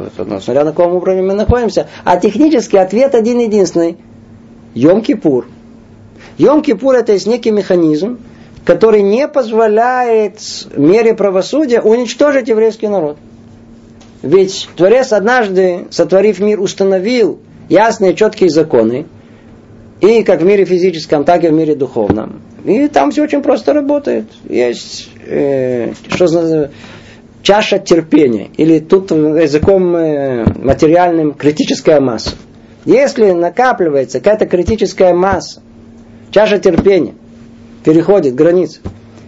A: смотря на каком уровне мы находимся. А технически ответ один единственный. Йом-Кипур. Йом-Кипур это есть некий механизм, который не позволяет мере правосудия уничтожить еврейский народ. Ведь Творец однажды, сотворив мир, установил ясные, четкие законы, и как в мире физическом, так и в мире духовном. И там все очень просто работает. Есть, э, что называется, чаша терпения. Или тут языком э, материальным критическая масса. Если накапливается какая-то критическая масса, чаша терпения, переходит границы,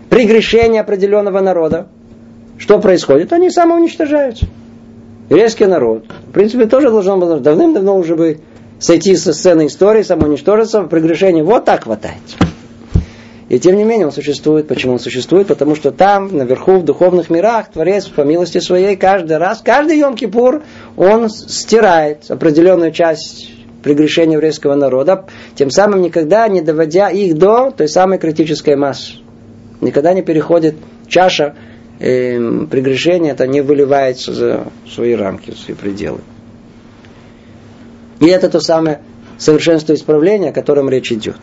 A: при грешении определенного народа, что происходит? Они самоуничтожаются. Еврейский народ, в принципе, тоже должен был давным-давно уже бы сойти со сцены истории, самоуничтожиться в прегрешении. Вот так хватает. И тем не менее он существует. Почему он существует? Потому что там, наверху, в духовных мирах, Творец по милости своей каждый раз, каждый Йом-Кипур, он стирает определенную часть прегрешения еврейского народа, тем самым никогда не доводя их до той самой критической массы. Никогда не переходит чаша э, прегрешения, это не выливается за свои рамки, за свои пределы. И это то самое совершенство исправления, о котором речь идет.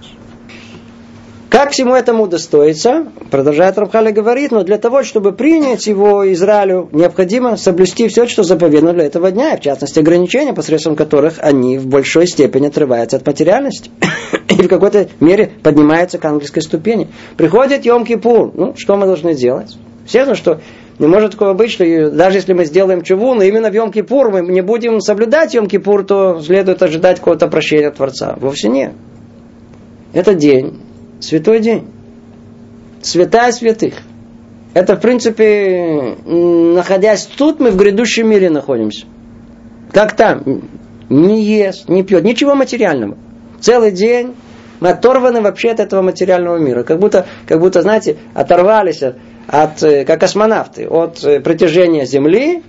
A: Как всему этому удостоиться? Продолжает Рабхали говорит, но для того, чтобы принять его Израилю, необходимо соблюсти все, что заповедано для этого дня, и в частности ограничения, посредством которых они в большой степени отрываются от материальности и в какой-то мере поднимаются к ангельской ступени. Приходит Йом-Кипур, ну, что мы должны делать? Естественно, что не может такого быть, что даже если мы сделаем чуву, но именно в Йом-Кипур мы не будем соблюдать Йом-Кипур, то следует ожидать какого-то прощения Творца. Вовсе нет. Это день, святой день. Святая святых. Это, в принципе, находясь тут, мы в грядущем мире находимся. Как там? Не ест, не пьет, ничего материального. Целый день мы оторваны вообще от этого материального мира. Как будто, как будто знаете, оторвались от, э, как космонавты, от э, притяжения Земли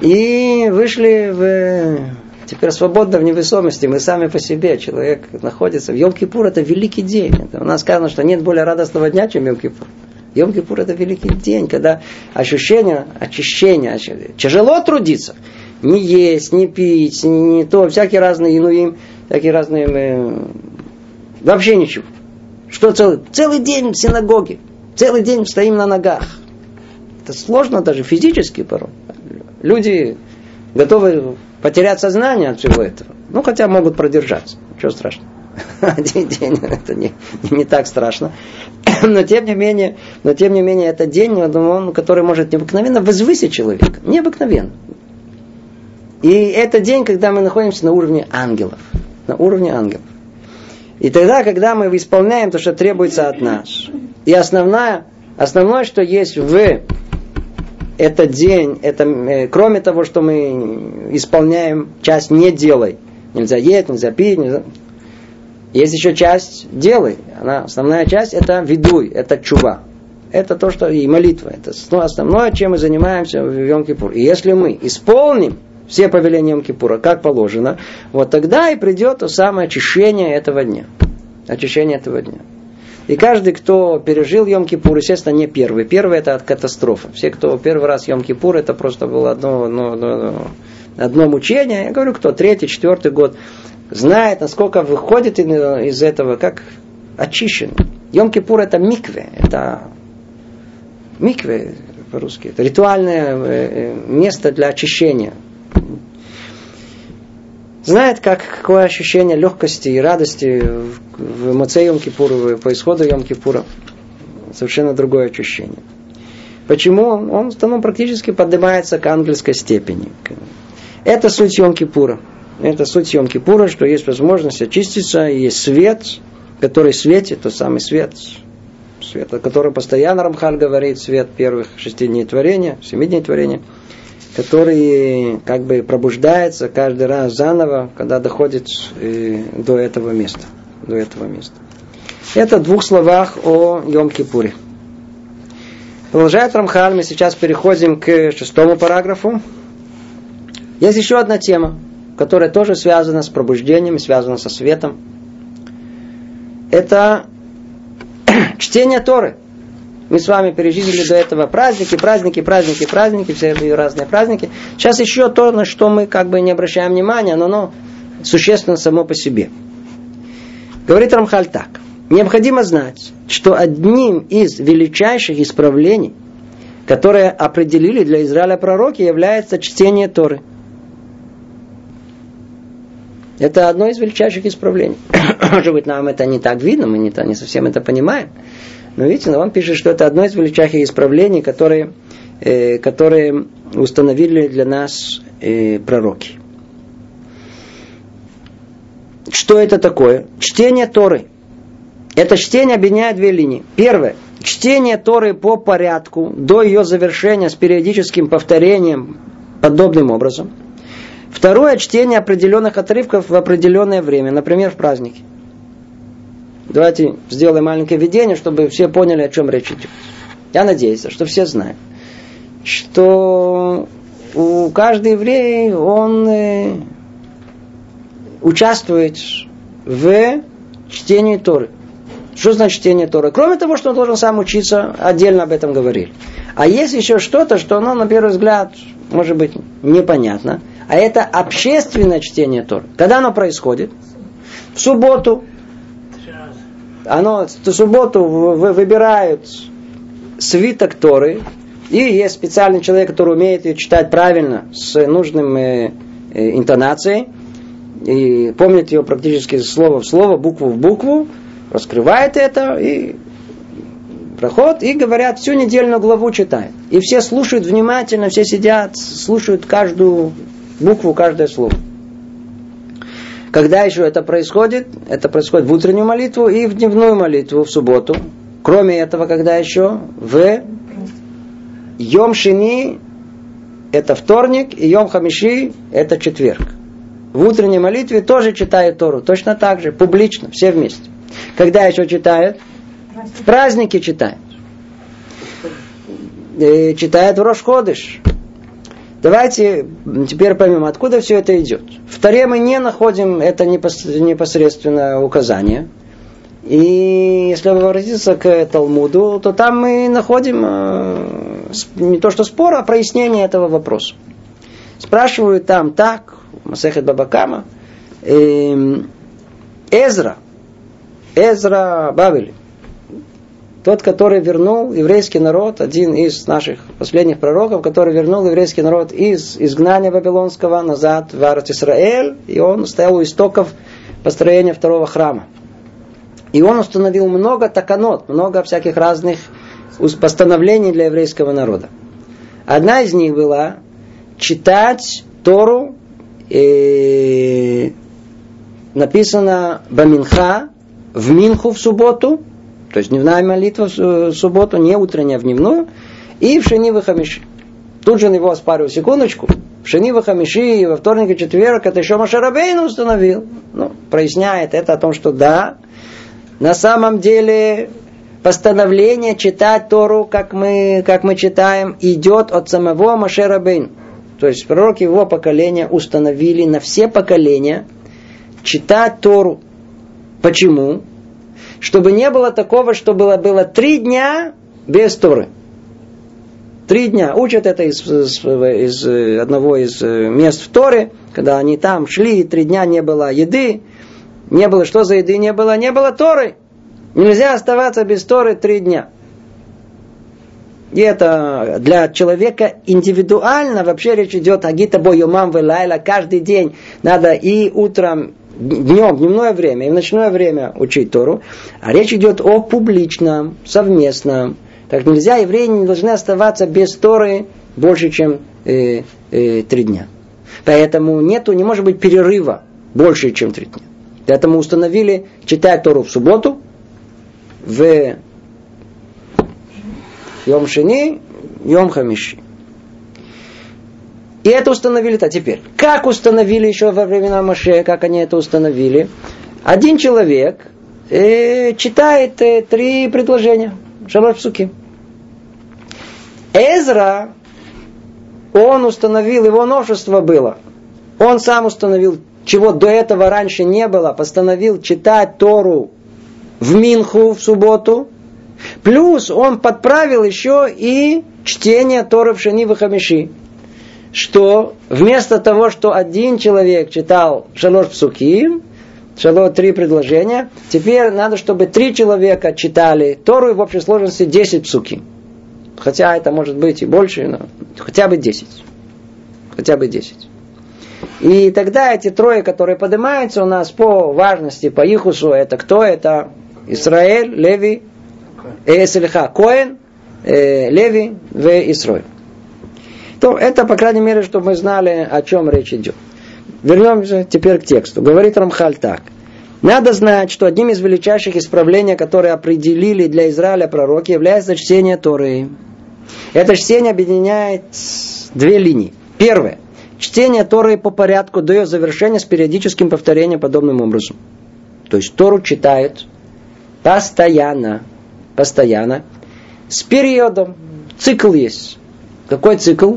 A: и вышли в теперь свободно в невесомости, мы сами по себе, человек находится. В Йом-Кипур это великий день. У нас сказано, что нет более радостного дня, чем Йом-Кипур. Йом-Кипур это великий день, когда ощущение очищения, тяжело трудиться. Не есть, не пить, не то, всякие разные инуим, всякие разные, э, вообще ничего. Что целый, целый день в синагоге. Целый день стоим на ногах. Это сложно даже физически порой. Люди готовы потерять сознание от всего этого. Ну, хотя могут продержаться. Ничего страшного. Один день это не, не так страшно. Но тем не менее, но тем не менее, это день, он, который может необыкновенно возвысить человека. Необыкновенно. И это день, когда мы находимся на уровне ангелов. На уровне ангелов. И тогда, когда мы исполняем то, что требуется от нас, и основное, основное, что есть в этот день, это, э, кроме того, что мы исполняем часть «не делай», нельзя есть, нельзя пить, нельзя... есть еще часть «делай». Она, основная часть это «ведуй», это чува. Это то, что и молитва. Это основное, чем мы занимаемся в Йом-Кипур. И если мы исполним все повеления Йом-Кипура, как положено, вот тогда и придет то самое очищение этого дня. Очищение этого дня. И каждый, кто пережил Йом-Кипур, естественно, не первый. Первый это от катастрофы. Все, кто первый раз Йом-Кипур, это просто было одно, одно, одно, одно мучение. Я говорю, кто третий, четвертый год знает, насколько выходит из этого, как очищен. Йом-Кипур это микве, это микве по-русски, это ритуальное э, место для очищения знает, как, какое ощущение легкости и радости в Моце Йом по исходу Йом. Совершенно другое ощущение. Почему? Он основном практически поднимается к ангельской степени. Это суть Йом Кипура. Это суть Йом что есть возможность очиститься, и есть свет, который светит, тот самый свет, свет, о котором постоянно Рамхаль говорит, свет первых шести дней творения, семи дней творения. Который как бы пробуждается каждый раз заново, когда доходит э, до этого места. До этого места. Это в двух словах о Йом-Кипуре. Продолжает Рамхаль, мы сейчас переходим к шестому параграфу. Есть еще одна тема, которая тоже связана с пробуждением, связана со светом. Это чтение Торы. Мы с вами пережили до этого праздники, праздники, праздники, праздники, все разные праздники. Сейчас еще то, на что мы как бы не обращаем внимания, но оно существенно само по себе. Говорит Рамхаль так. Необходимо знать, что одним из величайших исправлений, которые определили для Израиля пророки, является чтение Торы. Это одно из величайших исправлений. Может быть, нам это не так видно, мы не, не совсем это понимаем. Но видите, он пишет, что это одно из величайших исправлений, которые, э, которые установили для нас э, пророки. Что это такое? Чтение Торы. Это чтение объединяет две линии. Первое. Чтение Торы по порядку до ее завершения с периодическим повторением подобным образом. Второе. Чтение определенных отрывков в определенное время, например, в праздники. Давайте сделаем маленькое введение, чтобы все поняли, о чем речь идет. Я надеюсь, что все знают, что у каждый еврей, он э, участвует в чтении Торы. Что значит чтение Торы? Кроме того, что он должен сам учиться, отдельно об этом говорили. А есть еще что-то, что оно, на первый взгляд, может быть, непонятно. А это общественное чтение Торы. Когда оно происходит? В субботу. Оно в субботу выбирают свиток Торы. И есть специальный человек, который умеет ее читать правильно, с нужным э, э, интонацией. И помнит ее практически слово в слово, букву в букву раскрывает это и проход, и говорят, всю недельную главу читает. И все слушают внимательно, все сидят, слушают каждую букву, каждое слово. Когда еще это происходит? Это происходит в утреннюю молитву и в дневную молитву в субботу. Кроме этого, когда еще? В Йом Шини это вторник, и Йом Хамиши это четверг. В утренней молитве тоже читают Тору, точно так же, публично, все вместе. Когда еще читают? В праздники читают. И читают в Рошходыш. Давайте теперь поймем, откуда все это идет. В Таре мы не находим это непосредственное указание. И если обратиться к Талмуду, то там мы находим э, не то что спор, а прояснение этого вопроса. Спрашивают там так, Масехет Бабакама, эм, Эзра, Эзра Бавели, тот, который вернул еврейский народ, один из наших последних пророков, который вернул еврейский народ из изгнания Вавилонского назад в Арат Исраэль, и он стоял у истоков построения второго храма. И он установил много таканот, много всяких разных постановлений для еврейского народа. Одна из них была читать Тору, э, написано Баминха, в Минху в субботу, то есть дневная молитва в субботу, не утренняя, а в дневную, и в Шени Хамиши. Тут же он его оспаривал, секундочку, в Шени Хамиши и во вторник и четверг это еще Машарабейн установил. Ну, проясняет это о том, что да, на самом деле постановление читать Тору, как мы, как мы читаем, идет от самого Машерабейн. То есть пророки его поколения установили на все поколения читать Тору. Почему? Чтобы не было такого, что было, было три дня без Торы. Три дня. Учат это из, из, из одного из э, мест в Торе, когда они там шли, три дня не было еды. Не было, что за еды не было? Не было Торы. Нельзя оставаться без Торы три дня. И это для человека индивидуально вообще речь идет о гита бойомам лайла каждый день. Надо и утром, днем, дневное время и в ночное время учить Тору. А речь идет о публичном, совместном. Так нельзя, евреи не должны оставаться без Торы больше, чем э, э, три дня. Поэтому нету, не может быть перерыва больше, чем три дня. Поэтому установили читать Тору в субботу, в Йом Шини, Йом Хамиши. И это установили то теперь. Как установили еще во времена Моше, как они это установили? Один человек э, читает э, три предложения. Шалош псуки. Эзра, он установил, его новшество было. Он сам установил, чего до этого раньше не было, постановил читать Тору в Минху в субботу. Плюс он подправил еще и чтение Торы в Шани в Хамиши что вместо того, что один человек читал шалош псуки, шало три предложения, теперь надо, чтобы три человека читали Тору и в общей сложности 10 псуки. Хотя это может быть и больше, но хотя бы 10. Хотя бы 10. И тогда эти трое, которые поднимаются у нас по важности, по Ихусу, это кто? Это Израиль, Леви, э, Селиха, Коэн, э, Леви, в Исраиль то это, по крайней мере, чтобы мы знали, о чем речь идет. Вернемся теперь к тексту. Говорит Рамхаль так. Надо знать, что одним из величайших исправлений, которые определили для Израиля пророки, является чтение Торы. Это чтение объединяет две линии. Первое. Чтение Торы по порядку до ее завершения с периодическим повторением подобным образом. То есть Тору читают постоянно, постоянно, с периодом. Цикл есть. Какой цикл?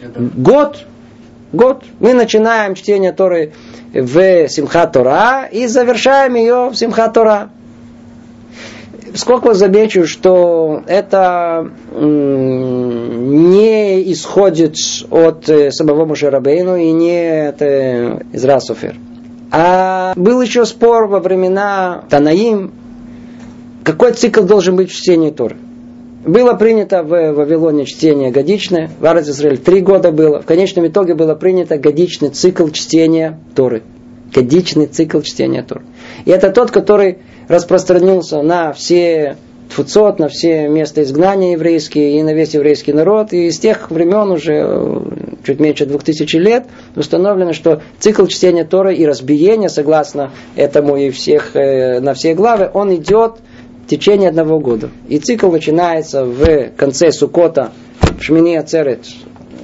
A: Год. Год. Мы начинаем чтение Торы в Симхат Тора и завершаем ее в Симхат Тора. Сколько замечу, что это не исходит от э, самого Мушерабейну и не от э, Изра Софер. А был еще спор во времена Танаим, какой цикл должен быть в чтении Торы. Было принято в Вавилоне чтение годичное. В Израиль три года было. В конечном итоге было принято годичный цикл чтения Торы. Годичный цикл чтения Торы. И это тот, который распространился на все Тфуцот, на все места изгнания еврейские и на весь еврейский народ. И с тех времен уже э, чуть меньше двух тысяч лет установлено, что цикл чтения Торы и разбиения, согласно этому и всех, э, на все главы, он идет течение одного года. И цикл начинается в конце Сукота, в Шмини Ацерет.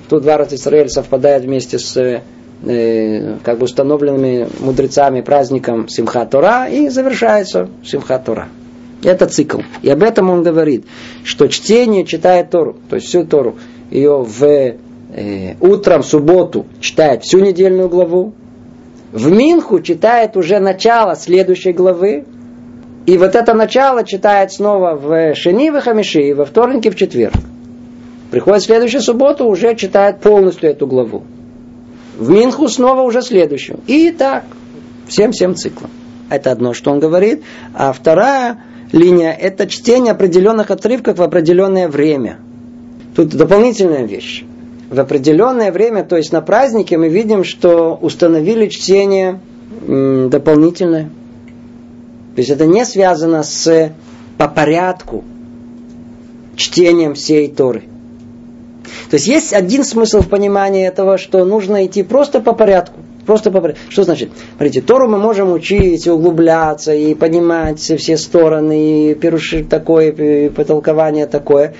A: Тут два раза Израиль совпадает вместе с э, как бы установленными мудрецами праздником Симхат Тора и завершается Симхат Тора. Это цикл. И об этом он говорит, что чтение читает Тору, то есть всю Тору, ее в э, утром, в субботу читает всю недельную главу, в Минху читает уже начало следующей главы, и вот это начало читает снова в Шени, в Хамиши, во вторник и в четверг. Приходит в следующую субботу, уже читает полностью эту главу. В Минху снова уже следующую. И так, всем-всем циклом. Это одно, что он говорит. А вторая линия – это чтение определенных отрывков в определенное время. Тут дополнительная вещь. В определенное время, то есть на празднике, мы видим, что установили чтение дополнительное – то есть это не связано с по порядку чтением всей Торы. То есть есть один смысл в понимании этого, что нужно идти просто по порядку. Просто по порядку. Что значит? Смотрите, Тору мы можем учить, углубляться и понимать все стороны, и пируши такое, и потолкование такое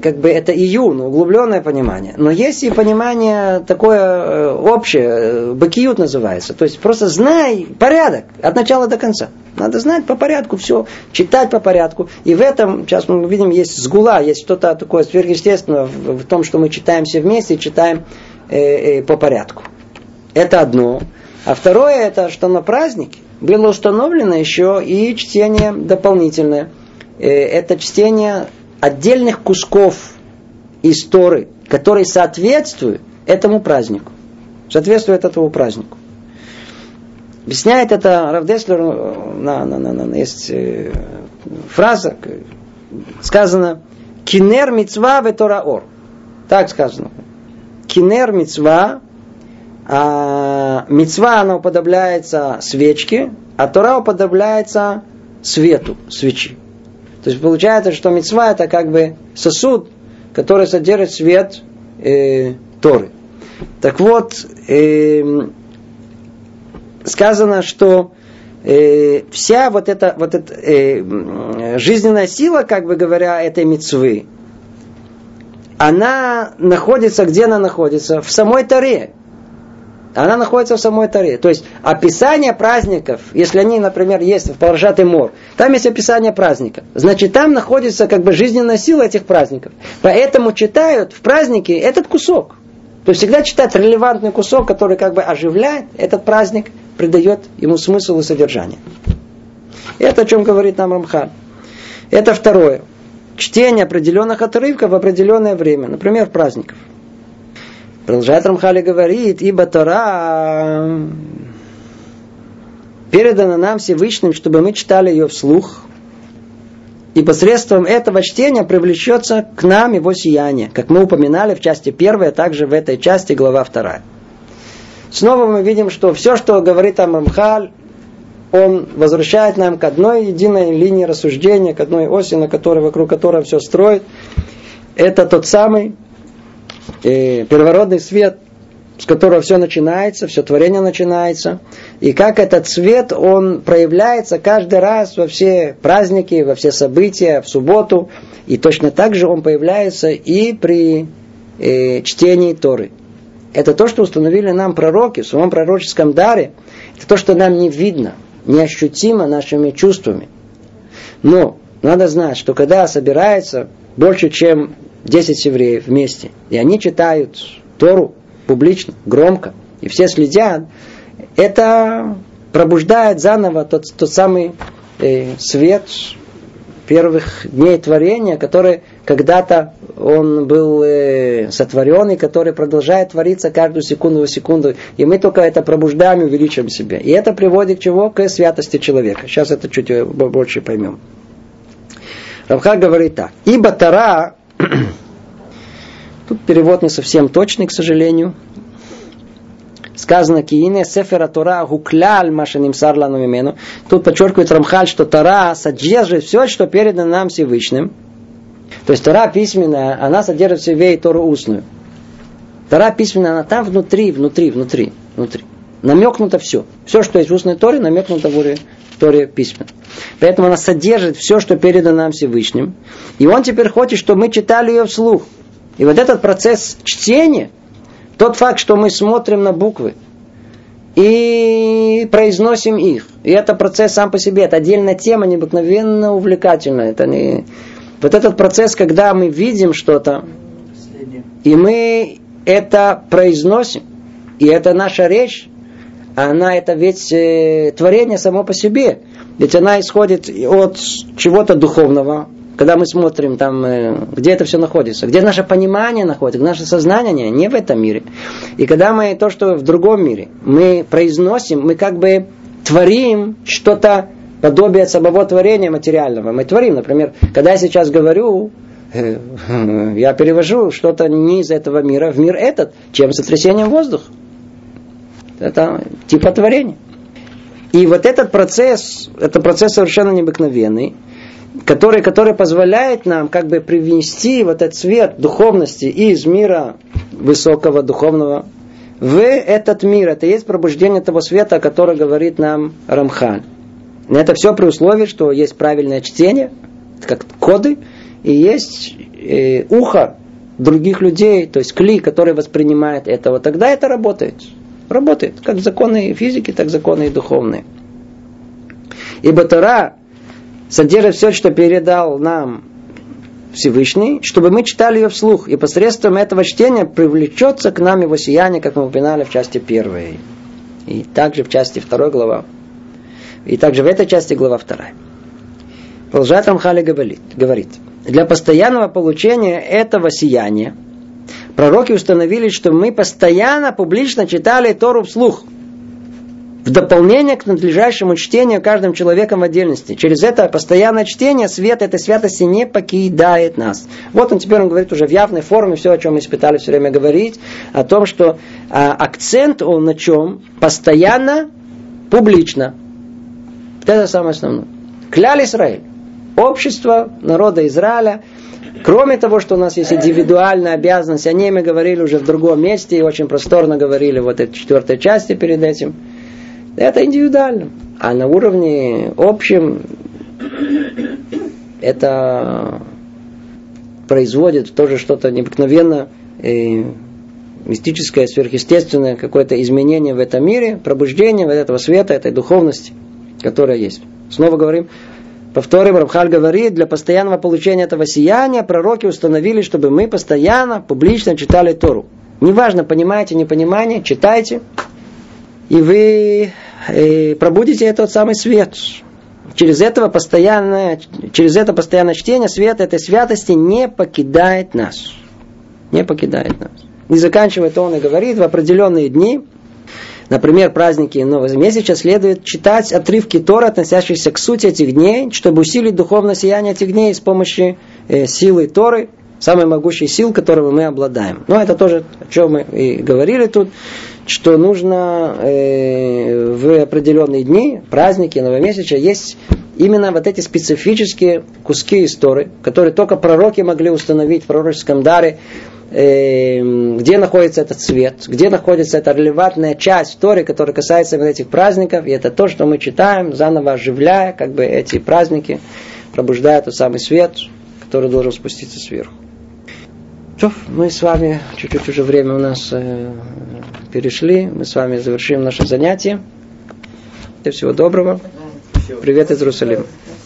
A: как бы это июн, углубленное понимание. Но есть и понимание такое э, общее, э, бакиют называется. То есть просто знай порядок от начала до конца. Надо знать по порядку все, читать по порядку. И в этом, сейчас мы видим, есть сгула, есть что-то такое сверхъестественное в, том, что мы читаем все вместе читаем э, э, по порядку. Это одно. А второе, это что на празднике было установлено еще и чтение дополнительное. Э, это чтение отдельных кусков истории, которые соответствуют этому празднику. Соответствуют этому празднику. Объясняет это Равдеслер, на, на, на, на, есть э, фраза, сказано «Кинер мецва ветораор». Так сказано. «Кинер мецва», а мецва, она уподобляется свечке, а Тора уподобляется свету свечи. То есть получается, что мецва это как бы сосуд, который содержит свет э, Торы. Так вот, э, сказано, что э, вся вот эта, вот эта э, жизненная сила, как бы говоря, этой мецвы, она находится, где она находится? В самой Таре. Она находится в самой Таре. То есть описание праздников, если они, например, есть в Парашат и Мор, там есть описание праздника. Значит, там находится как бы жизненная сила этих праздников. Поэтому читают в празднике этот кусок. То есть всегда читать релевантный кусок, который как бы оживляет этот праздник, придает ему смысл и содержание. Это о чем говорит нам Рамхан. Это второе. Чтение определенных отрывков в определенное время, например, праздников. Продолжает Рамхали говорит, ибо Тора передана нам Всевышним, чтобы мы читали ее вслух, и посредством этого чтения привлечется к нам его сияние, как мы упоминали в части первой, а также в этой части глава вторая. Снова мы видим, что все, что говорит Амрамхаль, он возвращает нам к одной единой линии рассуждения, к одной оси, на которой, вокруг которой все строит. Это тот самый э, первородный свет, с которого все начинается, все творение начинается. И как этот свет, он проявляется каждый раз во все праздники, во все события, в субботу. И точно так же он появляется и при э, чтении Торы. Это то, что установили нам пророки в своем пророческом даре. Это то, что нам не видно, неощутимо нашими чувствами. Но надо знать, что когда собирается больше, чем 10 евреев вместе, и они читают Тору публично, громко, и все следят, это пробуждает заново тот, тот самый э, свет первых дней творения, который когда-то он был э, сотворен и который продолжает твориться каждую секунду в секунду. И мы только это пробуждаем и увеличиваем себя. И это приводит к чего? К святости человека. Сейчас это чуть э, больше поймем. Равха говорит так. Ибо Тара Тут перевод не совсем точный, к сожалению. Сказано, киине сефера Тора гукляль машиним сарлану мимену. Тут подчеркивает Рамхаль, что Тора содержит все, что передано нам Всевышним. То есть Тора письменная, она содержит в себе и Тору устную. Тора письменная, она там внутри, внутри, внутри, внутри. Намекнуто все. Все, что есть в устной Торе, намекнуто в Торе письменно. Поэтому она содержит все, что передано нам Всевышним. И он теперь хочет, чтобы мы читали ее вслух. И вот этот процесс чтения, тот факт, что мы смотрим на буквы и произносим их, и это процесс сам по себе, это отдельная тема, необыкновенно увлекательная. Это не... Вот этот процесс, когда мы видим что-то, и мы это произносим, и это наша речь, она это ведь э, творение само по себе. Ведь она исходит от чего-то духовного, когда мы смотрим там, э, где это все находится, где наше понимание находится, наше сознание не в этом мире. И когда мы то, что в другом мире, мы произносим, мы как бы творим что-то подобие самого творения материального. Мы творим, например, когда я сейчас говорю, э, я перевожу что-то не из этого мира в мир этот, чем сотрясением воздуха. Это типа творения. И вот этот процесс, это процесс совершенно необыкновенный который, который позволяет нам как бы привнести вот этот цвет духовности из мира высокого духовного в этот мир. Это есть пробуждение того света, о котором говорит нам Рамхан. Это все при условии, что есть правильное чтение, как коды, и есть э, ухо других людей, то есть кли, который воспринимает этого. Тогда это работает. Работает. Как законы физики, так законы и духовные. Ибо Тора содержит все, что передал нам Всевышний, чтобы мы читали ее вслух, и посредством этого чтения привлечется к нам его сияние, как мы упоминали в части первой, и также в части второй глава, и также в этой части глава вторая. Продолжает Рамхали говорит, говорит, для постоянного получения этого сияния пророки установили, что мы постоянно публично читали Тору вслух – в дополнение к надлежащему чтению каждым человеком в отдельности. Через это постоянное чтение свет этой святости не покидает нас. Вот он теперь он говорит уже в явной форме все, о чем мы испытали все время говорить, о том, что а, акцент он на чем? Постоянно, публично. Это самое основное. Кляли Израиль. Общество народа Израиля Кроме того, что у нас есть индивидуальная обязанность, о ней мы говорили уже в другом месте и очень просторно говорили в этой четвертой части перед этим – это индивидуально. А на уровне общем это производит тоже что-то необыкновенно э, мистическое, сверхъестественное, какое-то изменение в этом мире, пробуждение вот этого света, этой духовности, которая есть. Снова говорим, повторим, Рабхаль говорит, для постоянного получения этого сияния пророки установили, чтобы мы постоянно, публично читали Тору. Неважно, понимаете, не понимаете, читайте, и вы э, пробудите этот самый свет. Через, этого постоянное, через это постоянное чтение свет этой святости не покидает нас. Не покидает нас. Не заканчивает он и говорит, в определенные дни, например, праздники Нового месяца, следует читать отрывки Тора, относящиеся к сути этих дней, чтобы усилить духовное сияние этих дней с помощью э, силы Торы, самой могущей сил, которыми мы обладаем. Но это тоже, о чем мы и говорили тут, что нужно э, в определенные дни, праздники, новомесяча, есть именно вот эти специфические куски истории, которые только пророки могли установить в пророческом даре, где находится этот свет, где находится эта релевантная часть истории, которая касается именно этих праздников, и это то, что мы читаем, заново оживляя как бы эти праздники, пробуждая тот самый свет, который должен спуститься сверху. Что, мы с вами, чуть-чуть уже время у нас э, перешли, мы с вами завершим наше занятие. Всего доброго. Привет из Иерусалима.